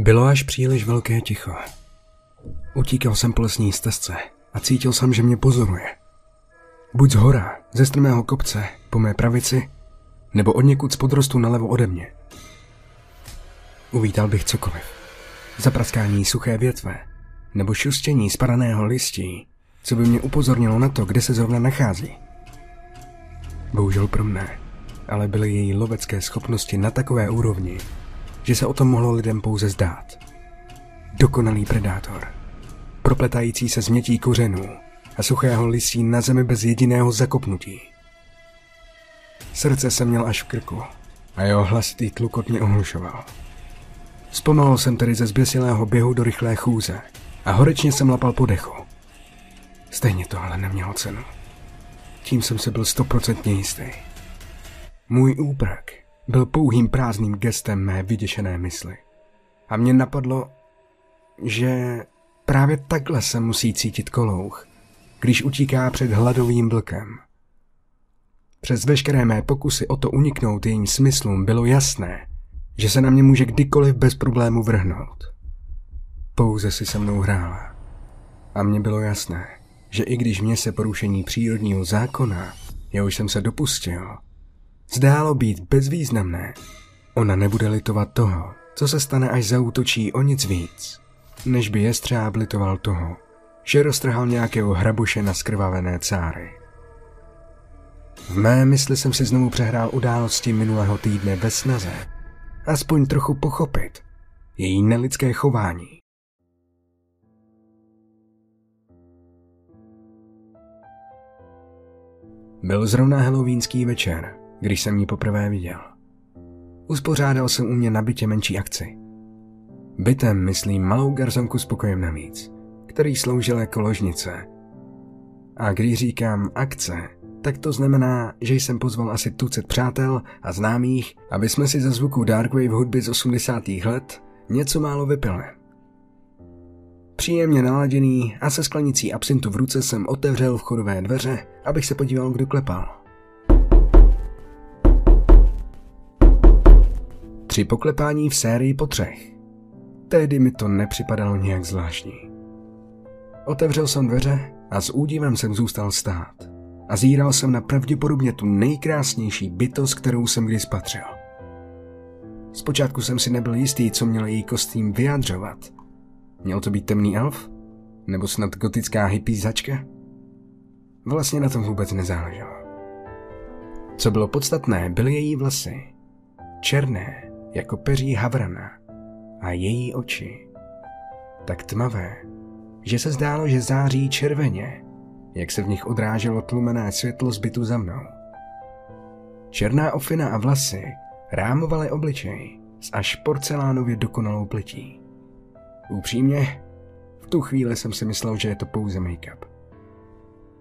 Bylo až příliš velké ticho. Utíkal jsem po lesní stezce a cítil jsem, že mě pozoruje. Buď z hora, ze strmého kopce, po mé pravici, nebo od někud z podrostu nalevo ode mě. Uvítal bych cokoliv. Zapraskání suché větve, nebo šustění spadaného listí, co by mě upozornilo na to, kde se zrovna nachází. Bohužel pro mne, ale byly její lovecké schopnosti na takové úrovni, že se o tom mohlo lidem pouze zdát. Dokonalý predátor, propletající se změtí kořenů a suchého listí na zemi bez jediného zakopnutí. Srdce jsem měl až v krku a jeho hlasitý tlukot mě ohlušoval. Zpomalil jsem tedy ze zběsilého běhu do rychlé chůze a horečně jsem lapal po dechu. Stejně to ale nemělo cenu. Tím jsem se byl stoprocentně jistý. Můj úprk byl pouhým prázdným gestem mé vyděšené mysli. A mě napadlo, že právě takhle se musí cítit kolouch, když utíká před hladovým blkem. Přes veškeré mé pokusy o to uniknout jejím smyslům bylo jasné, že se na mě může kdykoliv bez problému vrhnout. Pouze si se mnou hrála. A mně bylo jasné, že i když mě se porušení přírodního zákona, jehož jsem se dopustil, zdálo být bezvýznamné, ona nebude litovat toho, co se stane, až zautočí o nic víc, než by jestřáb litoval toho, že roztrhal nějakého hrabuše na skrvavené cáry. V mé mysli jsem si znovu přehrál události minulého týdne ve snaze, aspoň trochu pochopit její nelidské chování. Byl zrovna halloweenský večer, když jsem ji poprvé viděl. Uspořádal jsem u mě na bytě menší akci. Bytem myslím malou garzonku s pokojem navíc, který sloužil jako ložnice. A když říkám akce, tak to znamená, že jsem pozval asi tucet přátel a známých, aby jsme si za zvuku Darkwave hudby z 80. let něco málo vypili. Příjemně naladěný a se sklenicí absintu v ruce jsem otevřel vchodové dveře, abych se podíval, kdo klepal. Tři poklepání v sérii po třech. Tehdy mi to nepřipadalo nějak zvláštní. Otevřel jsem dveře a s údivem jsem zůstal stát. A zíral jsem na pravděpodobně tu nejkrásnější bytost, kterou jsem kdy spatřil. Zpočátku jsem si nebyl jistý, co měl její kostým vyjadřovat – Měl to být temný elf? Nebo snad gotická hypízačka? Vlastně na tom vůbec nezáleželo. Co bylo podstatné, byly její vlasy. Černé, jako peří havrana. A její oči. Tak tmavé, že se zdálo, že září červeně, jak se v nich odráželo tlumené světlo zbytu za mnou. Černá ofina a vlasy rámovaly obličej s až porcelánově dokonalou plití. Upřímně, v tu chvíli jsem si myslel, že je to pouze make-up.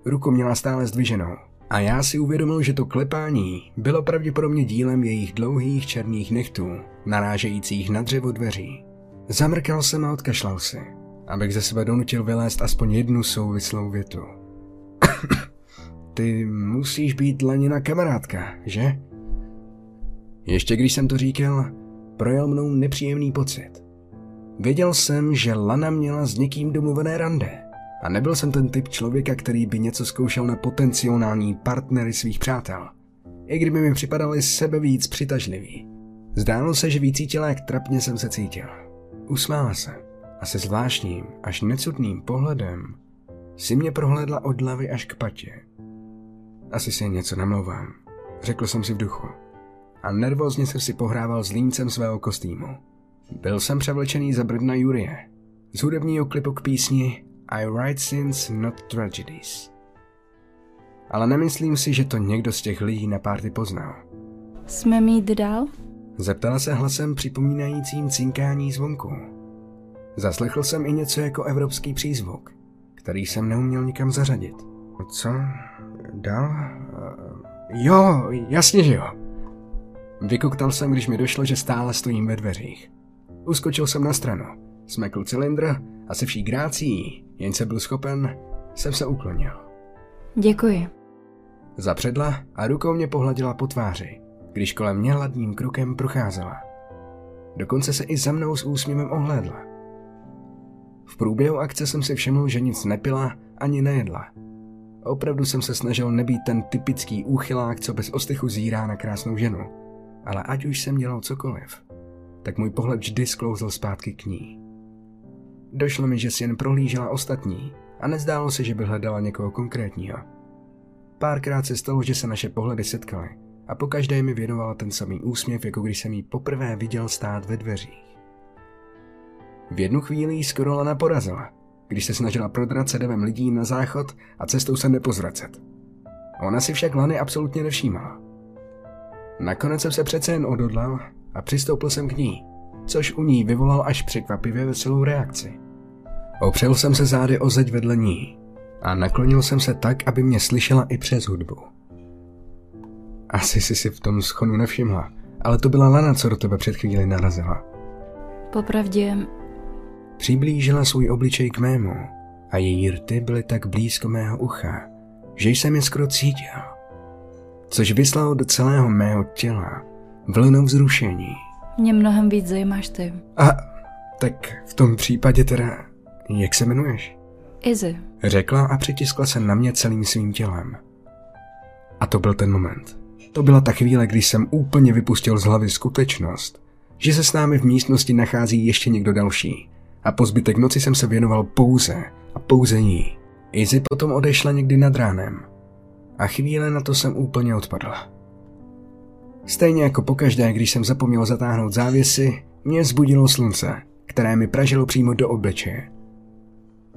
Ruku měla stále zdviženou a já si uvědomil, že to klepání bylo pravděpodobně dílem jejich dlouhých černých nechtů, narážejících na dřevo dveří. Zamrkal jsem a odkašlal si, abych ze sebe donutil vylézt aspoň jednu souvislou větu. Ty musíš být Lenina kamarádka, že? Ještě když jsem to říkal, projel mnou nepříjemný pocit – Věděl jsem, že Lana měla s někým domluvené rande. A nebyl jsem ten typ člověka, který by něco zkoušel na potenciální partnery svých přátel. I kdyby mi připadali sebe víc přitažlivý. Zdálo se, že vycítila, jak trapně jsem se cítil. Usmála se a se zvláštním, až necutným pohledem si mě prohlédla od hlavy až k patě. Asi si něco namlouvám, řekl jsem si v duchu. A nervózně jsem si pohrával s líncem svého kostýmu. Byl jsem převlečený za Brdna Jurie z hudebního klipu k písni I write sins, not tragedies. Ale nemyslím si, že to někdo z těch lidí na párty poznal. Jsme mít dál? Zeptala se hlasem připomínajícím cinkání zvonku. Zaslechl jsem i něco jako evropský přízvuk, který jsem neuměl nikam zařadit. Co? Dál? Jo, jasně, že jo. Vykoktal jsem, když mi došlo, že stále stojím ve dveřích. Uskočil jsem na stranu, smekl cylindr a se vší grácí, jen se byl schopen, jsem se uklonil. Děkuji. Zapředla a rukou mě pohladila po tváři, když kolem mě hladným krokem procházela. Dokonce se i za mnou s úsměvem ohlédla. V průběhu akce jsem si všiml, že nic nepila ani nejedla. Opravdu jsem se snažil nebýt ten typický úchylák, co bez ostychu zírá na krásnou ženu. Ale ať už jsem dělal cokoliv, tak můj pohled vždy sklouzl zpátky k ní. Došlo mi, že si jen prohlížela ostatní a nezdálo se, že by hledala někoho konkrétního. Párkrát se stalo, že se naše pohledy setkaly a pokaždé mi věnovala ten samý úsměv, jako když jsem jí poprvé viděl stát ve dveřích. V jednu chvíli jí skoro Lana porazila, když se snažila prodrat se davem lidí na záchod a cestou se nepozvracet. Ona si však Lany absolutně nevšímala. Nakonec jsem se přece jen odhodlal a přistoupil jsem k ní, což u ní vyvolal až překvapivě veselou reakci. Opřel jsem se zády o zeď vedle ní a naklonil jsem se tak, aby mě slyšela i přes hudbu. Asi si si v tom schonu nevšimla, ale to byla Lana, co do tebe před chvíli narazila. Popravdě, Přiblížila svůj obličej k mému a její rty byly tak blízko mého ucha, že jsem je skoro cítil. Což vyslalo do celého mého těla vlnu vzrušení. mě mnohem víc zajímáš ty. A tak v tom případě teda, jak se jmenuješ? Izzy, Řekla a přitiskla se na mě celým svým tělem. A to byl ten moment. To byla ta chvíle, kdy jsem úplně vypustil z hlavy skutečnost, že se s námi v místnosti nachází ještě někdo další. A po zbytek noci jsem se věnoval pouze a pouze ní. Izzy potom odešla někdy nad ránem. A chvíle na to jsem úplně odpadl. Stejně jako pokaždé, když jsem zapomněl zatáhnout závěsy, mě vzbudilo slunce, které mi pražilo přímo do obličeje.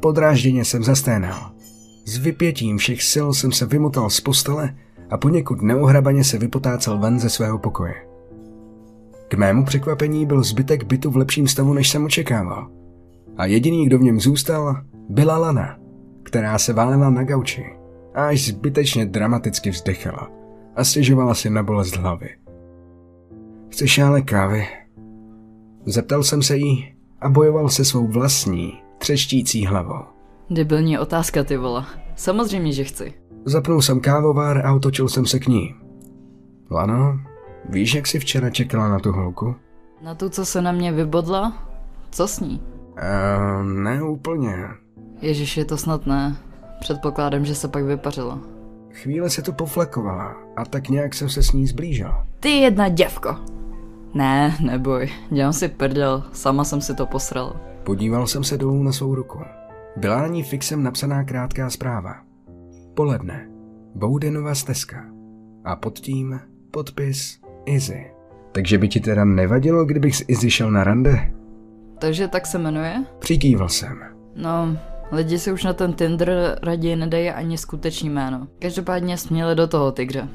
Podrážděně jsem zasténal. S vypětím všech sil jsem se vymotal z postele a poněkud neohrabaně se vypotácel ven ze svého pokoje. K mému překvapení byl zbytek bytu v lepším stavu, než jsem očekával. A jediný, kdo v něm zůstal, byla Lana, která se válila na gauči a až zbytečně dramaticky vzdechala a stěžovala si na bolest hlavy. Chceš ale kávy? Zeptal jsem se jí a bojoval se svou vlastní, třeštící hlavou. Debilní otázka, ty vole. Samozřejmě, že chci. Zapnul jsem kávovár a otočil jsem se k ní. Lano, víš, jak jsi včera čekala na tu holku? Na tu, co se na mě vybodla? Co s ní? Uh, ne úplně. Ježiš, je to snad ne. Předpokládám, že se pak vypařila. Chvíle se tu poflekovala a tak nějak jsem se s ní zblížil. Ty jedna děvko. Ne, neboj, dělám si prdel, sama jsem si to posral. Podíval jsem se dolů na svou ruku. Byla na ní fixem napsaná krátká zpráva. Poledne. Boudenova stezka. A pod tím podpis Izzy. Takže by ti teda nevadilo, kdybych s Izzy šel na rande? Takže tak se jmenuje? Přikývil jsem. No, lidi si už na ten Tinder raději nedají ani skutečný jméno. Každopádně směli do toho, tygře.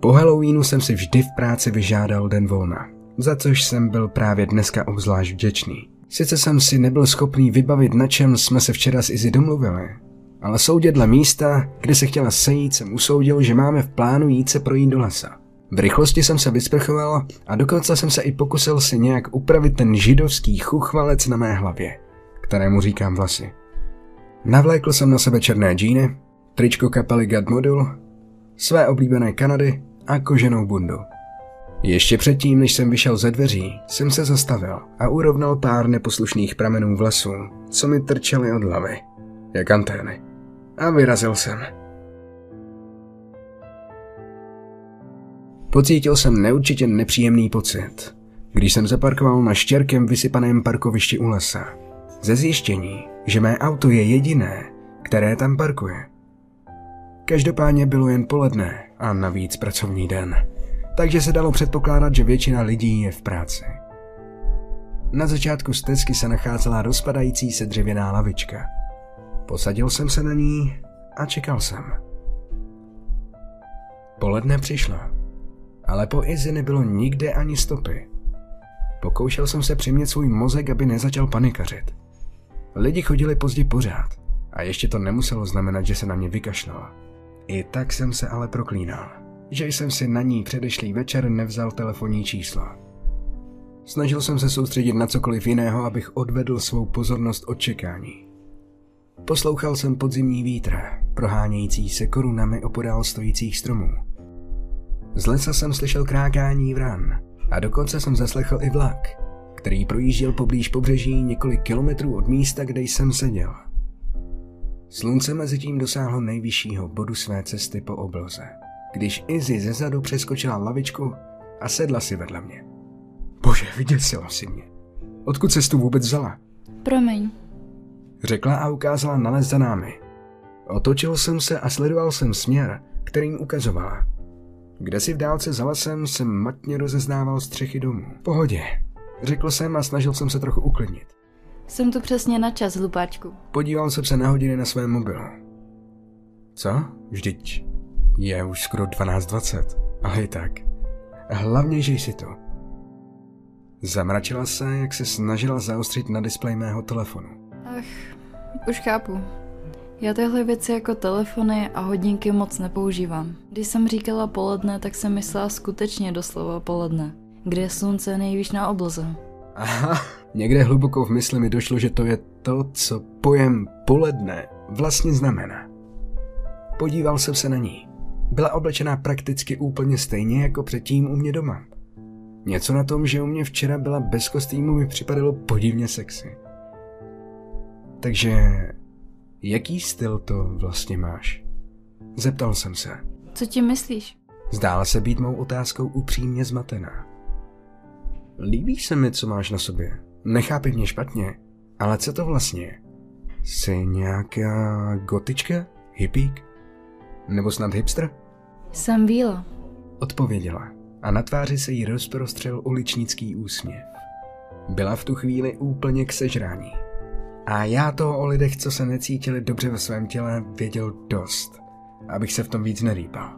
Po Halloweenu jsem si vždy v práci vyžádal den volna, za což jsem byl právě dneska obzvlášť vděčný. Sice jsem si nebyl schopný vybavit, na čem jsme se včera s Izzy domluvili, ale soudě dle místa, kde se chtěla sejít, jsem usoudil, že máme v plánu jít se projít do lesa. V rychlosti jsem se vysprchoval a dokonce jsem se i pokusil si nějak upravit ten židovský chuchvalec na mé hlavě, kterému říkám vlasy. Navlékl jsem na sebe černé džíny, tričko kapely God Modul, své oblíbené Kanady a koženou bundu. Ještě předtím, než jsem vyšel ze dveří, jsem se zastavil a urovnal pár neposlušných pramenů vlasů, co mi trčely od hlavy, jak antény. A vyrazil jsem. Pocítil jsem neurčitě nepříjemný pocit, když jsem zaparkoval na štěrkem vysypaném parkovišti u lesa. Ze zjištění, že mé auto je jediné, které tam parkuje. Každopádně bylo jen poledne a navíc pracovní den, takže se dalo předpokládat, že většina lidí je v práci. Na začátku stezky se nacházela rozpadající se dřevěná lavička. Posadil jsem se na ní a čekal jsem. Poledne přišlo, ale po Izzy nebylo nikde ani stopy. Pokoušel jsem se přimět svůj mozek, aby nezačal panikařit. Lidi chodili pozdě pořád a ještě to nemuselo znamenat, že se na mě vykašlala. I tak jsem se ale proklínal, že jsem si na ní předešlý večer nevzal telefonní číslo. Snažil jsem se soustředit na cokoliv jiného, abych odvedl svou pozornost od čekání. Poslouchal jsem podzimní vítr, prohánějící se korunami opodál stojících stromů. Z lesa jsem slyšel krákání vran a dokonce jsem zaslechl i vlak, který projížděl poblíž pobřeží několik kilometrů od místa, kde jsem seděl. Slunce mezi tím dosáhlo nejvyššího bodu své cesty po obloze, když Izzy ze zadu přeskočila lavičku a sedla si vedle mě. Bože, vyděsila si mě. Odkud se tu vůbec vzala? Promiň. Řekla a ukázala na les za námi. Otočil jsem se a sledoval jsem směr, kterým ukazovala. Kde si v dálce za lesem jsem matně rozeznával střechy domů. Pohodě, řekl jsem a snažil jsem se trochu uklidnit. Jsem tu přesně na čas, hlupáčku. Podíval jsem se na hodiny na svém mobilu. Co? Vždyť je už skoro 12.20, ale i tak. Hlavně žij si to. Zamračila se, jak se snažila zaostřit na displej mého telefonu. Ach, už chápu. Já tyhle věci jako telefony a hodinky moc nepoužívám. Když jsem říkala poledne, tak jsem myslela skutečně doslova poledne, kde je slunce nejvíc na obloze. Aha, někde hluboko v mysli mi došlo, že to je to, co pojem poledne vlastně znamená. Podíval jsem se na ní. Byla oblečená prakticky úplně stejně jako předtím u mě doma. Něco na tom, že u mě včera byla bez kostýmu, mi připadalo podivně sexy. Takže jaký styl to vlastně máš? Zeptal jsem se. Co ti myslíš? Zdála se být mou otázkou upřímně zmatená. Líbí se mi, co máš na sobě. Nechápi mě špatně, ale co to vlastně je? Jsi nějaká gotička? Hippík? Nebo snad hipster? Jsem Víla. Odpověděla a na tváři se jí rozprostřel uličnický úsměv. Byla v tu chvíli úplně k sežrání. A já to o lidech, co se necítili dobře ve svém těle, věděl dost, abych se v tom víc nerýpal.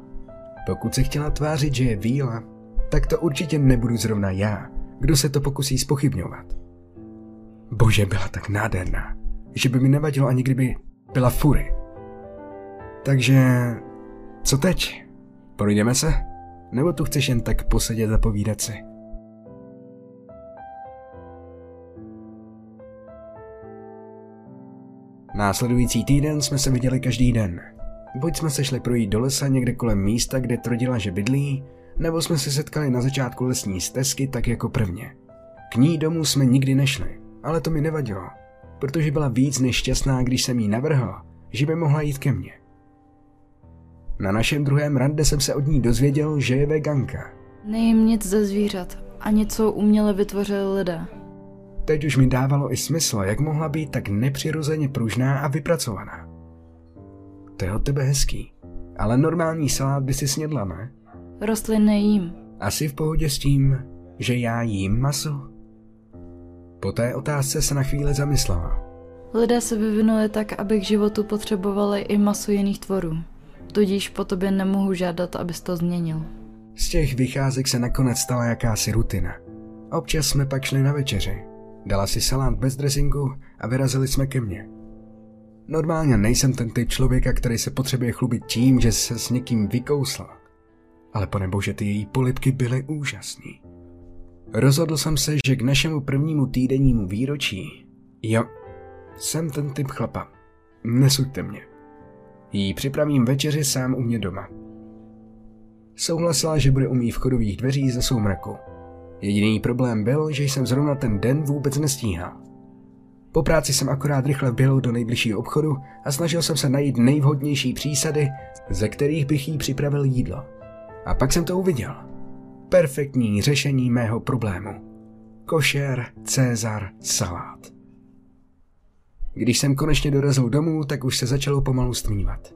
Pokud se chtěla tvářit, že je víla, tak to určitě nebudu zrovna já, kdo se to pokusí spochybňovat. Bože, byla tak nádherná, že by mi nevadilo ani kdyby byla fury. Takže, co teď? Projdeme se? Nebo tu chceš jen tak posedět a povídat si? Následující týden jsme se viděli každý den. Buď jsme se šli projít do lesa někde kolem místa, kde tvrdila, že bydlí, nebo jsme se setkali na začátku lesní stezky tak jako prvně. K ní domů jsme nikdy nešli, ale to mi nevadilo, protože byla víc než šťastná, když jsem jí navrhl, že by mohla jít ke mně. Na našem druhém rande jsem se od ní dozvěděl, že je veganka. Nejím nic ze zvířat a něco uměle vytvořili lidé. Teď už mi dávalo i smysl, jak mohla být tak nepřirozeně pružná a vypracovaná. To je od tebe hezký, ale normální salát by si snědla, ne? Rostlin nejím. Asi v pohodě s tím, že já jím maso? Po té otázce se na chvíli zamyslela. Lidé se vyvinuli tak, aby k životu potřebovali i masu jiných tvorů. Tudíž po tobě nemohu žádat, abys to změnil. Z těch vycházek se nakonec stala jakási rutina. Občas jsme pak šli na večeři. Dala si salát bez dressingu a vyrazili jsme ke mně. Normálně nejsem ten typ člověka, který se potřebuje chlubit tím, že se s někým vykousla. Ale pane bože, ty její polipky byly úžasný. Rozhodl jsem se, že k našemu prvnímu týdennímu výročí, jo, jsem ten typ chlapa. Nesuďte mě. Jí připravím večeři sám u mě doma. Souhlasila, že bude u mých vchodových dveří za soumraku. Jediný problém byl, že jsem zrovna ten den vůbec nestíhal. Po práci jsem akorát rychle běhl do nejbližšího obchodu a snažil jsem se najít nejvhodnější přísady, ze kterých bych jí připravil jídlo. A pak jsem to uviděl. Perfektní řešení mého problému. Košer, Cezar, salát. Když jsem konečně dorazil domů, tak už se začalo pomalu stmívat.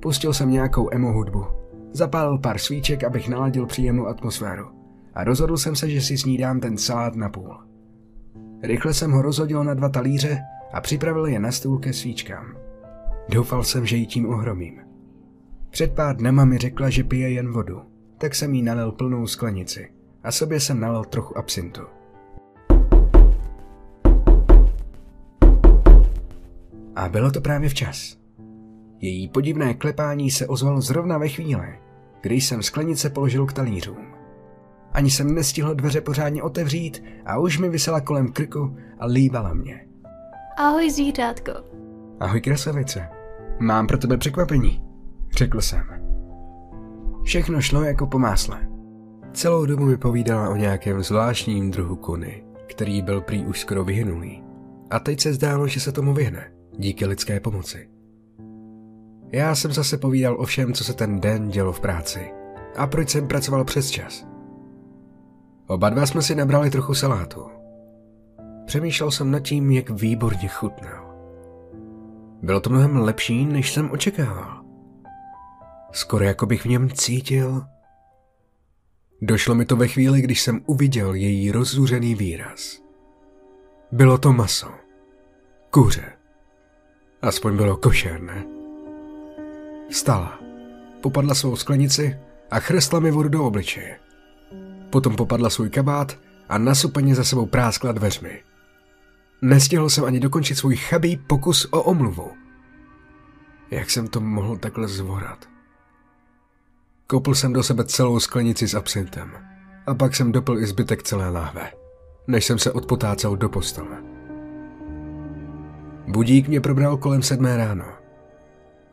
Pustil jsem nějakou emo hudbu. Zapálil pár svíček, abych naladil příjemnou atmosféru. A rozhodl jsem se, že si snídám ten salát na půl. Rychle jsem ho rozhodil na dva talíře a připravil je na stůl ke svíčkám. Doufal jsem, že ji tím ohromím. Před pár dnema mi řekla, že pije jen vodu, tak jsem jí nalil plnou sklenici a sobě jsem nalil trochu absintu. A bylo to právě včas. Její podivné klepání se ozvalo zrovna ve chvíli, když jsem sklenice položil k talířům. Ani jsem nestihl dveře pořádně otevřít a už mi vysela kolem krku a líbala mě. Ahoj zvířátko. Ahoj krasavice, mám pro tebe překvapení, řekl jsem. Všechno šlo jako po másle. Celou dobu mi povídala o nějakém zvláštním druhu kuny který byl prý už skoro vyhynulý. A teď se zdálo, že se tomu vyhne, díky lidské pomoci. Já jsem zase povídal o všem, co se ten den dělo v práci a proč jsem pracoval přes čas. Oba dva jsme si nabrali trochu salátu. Přemýšlel jsem nad tím, jak výborně chutnal. Bylo to mnohem lepší, než jsem očekával. Skoro jako bych v něm cítil. Došlo mi to ve chvíli, když jsem uviděl její rozzuřený výraz. Bylo to maso. Kuře. Aspoň bylo košerné. Vstala. Popadla svou sklenici a chrstla mi vodu do obličeje. Potom popadla svůj kabát a nasupeně za sebou práskla dveřmi. Nestihl jsem ani dokončit svůj chabý pokus o omluvu. Jak jsem to mohl takhle zvorat? Koupil jsem do sebe celou sklenici s absintem a pak jsem dopil i zbytek celé láhve, než jsem se odpotácal do postele. Budík mě probral kolem sedmé ráno.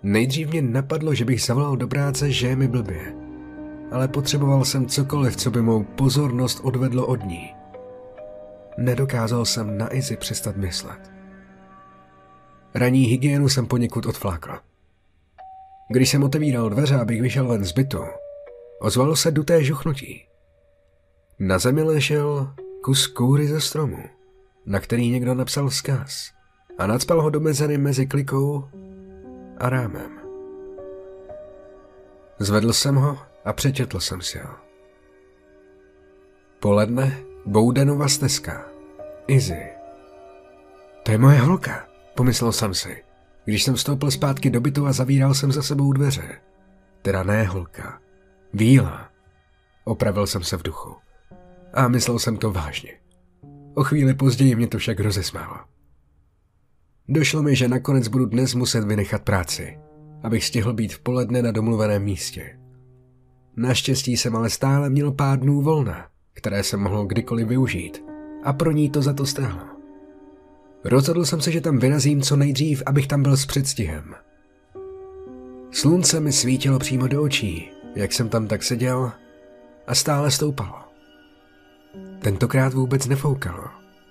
Nejdřív mě napadlo, že bych zavolal do práce, že je mi blbě, ale potřeboval jsem cokoliv, co by mou pozornost odvedlo od ní. Nedokázal jsem na Izzy přestat myslet. Raní hygienu jsem poněkud odflákl. Když jsem otevíral dveře, abych vyšel ven z bytu, ozvalo se duté žuchnutí. Na zemi ležel kus kůry ze stromu, na který někdo napsal vzkaz a nadspal ho do mezery mezi klikou a rámem. Zvedl jsem ho a přečetl jsem si ho. Poledne Boudenova stezka. Izzy. To je moje holka, pomyslel jsem si, když jsem vstoupil zpátky do bytu a zavíral jsem za sebou dveře. Teda ne holka. Víla. Opravil jsem se v duchu. A myslel jsem to vážně. O chvíli později mě to však rozesmálo. Došlo mi, že nakonec budu dnes muset vynechat práci, abych stihl být v poledne na domluveném místě. Naštěstí jsem ale stále měl pár dnů volna, které jsem mohl kdykoliv využít a pro ní to za to stálo. Rozhodl jsem se, že tam vyrazím co nejdřív, abych tam byl s předstihem. Slunce mi svítilo přímo do očí, jak jsem tam tak seděl a stále stoupalo. Tentokrát vůbec nefoukalo.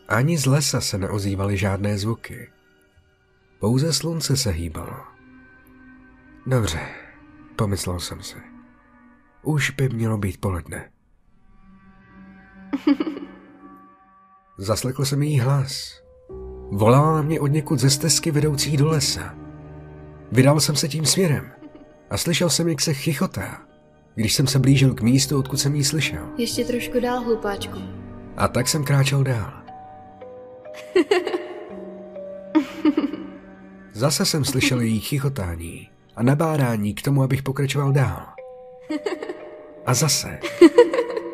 Ani z lesa se neozývaly žádné zvuky. Pouze slunce se hýbalo. Dobře, pomyslel jsem si. Už by mělo být poledne. Zaslekl jsem její hlas. Volala na mě od někud ze stezky vedoucí do lesa. Vydal jsem se tím směrem a slyšel jsem, jak se chichotá, když jsem se blížil k místu, odkud jsem jí slyšel. Ještě trošku dál, hlupáčku. A tak jsem kráčel dál. Zase jsem slyšel její chichotání a nabádání k tomu, abych pokračoval dál. A zase.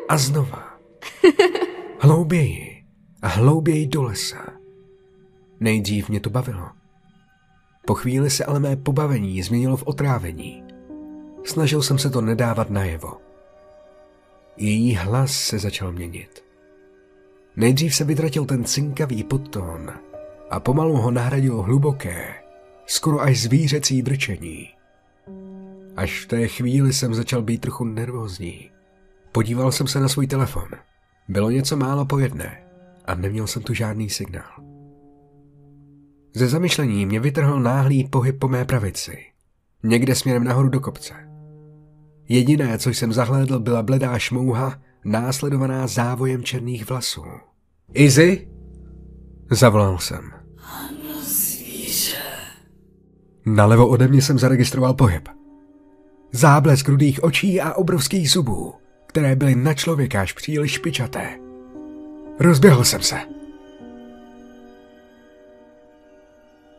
A znova. Hlouběji a hlouběji do lesa. Nejdřív mě to bavilo. Po chvíli se ale mé pobavení změnilo v otrávení. Snažil jsem se to nedávat najevo. Její hlas se začal měnit. Nejdřív se vytratil ten cinkavý podtón a pomalu ho nahradilo hluboké, skoro až zvířecí brčení. Až v té chvíli jsem začal být trochu nervózní. Podíval jsem se na svůj telefon. Bylo něco málo po jedné a neměl jsem tu žádný signál. Ze zamyšlení mě vytrhl náhlý pohyb po mé pravici. Někde směrem nahoru do kopce. Jediné, co jsem zahlédl, byla bledá šmouha, následovaná závojem černých vlasů. Izzy? Zavolal jsem. Nalevo ode mě jsem zaregistroval pohyb. Záblesk rudých očí a obrovských zubů, které byly na člověka až příliš špičaté. Rozběhl jsem se.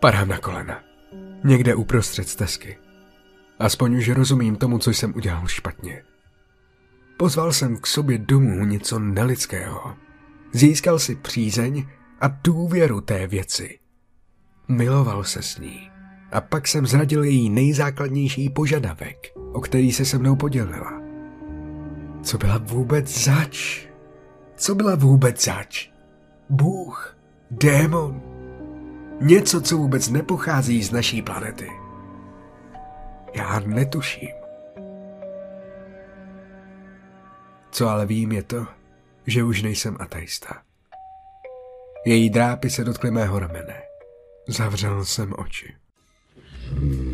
Padám na kolena. Někde uprostřed stezky. Aspoň už rozumím tomu, co jsem udělal špatně. Pozval jsem k sobě domů něco nelidského. Získal si přízeň a důvěru té věci. Miloval se s ní. A pak jsem zradil její nejzákladnější požadavek, o který se se mnou podělila. Co byla vůbec zač? Co byla vůbec zač? Bůh? Démon? Něco, co vůbec nepochází z naší planety. Já netuším. Co ale vím je to, že už nejsem ateista. Její drápy se dotkly mého ramene. Zavřel jsem oči. Mm.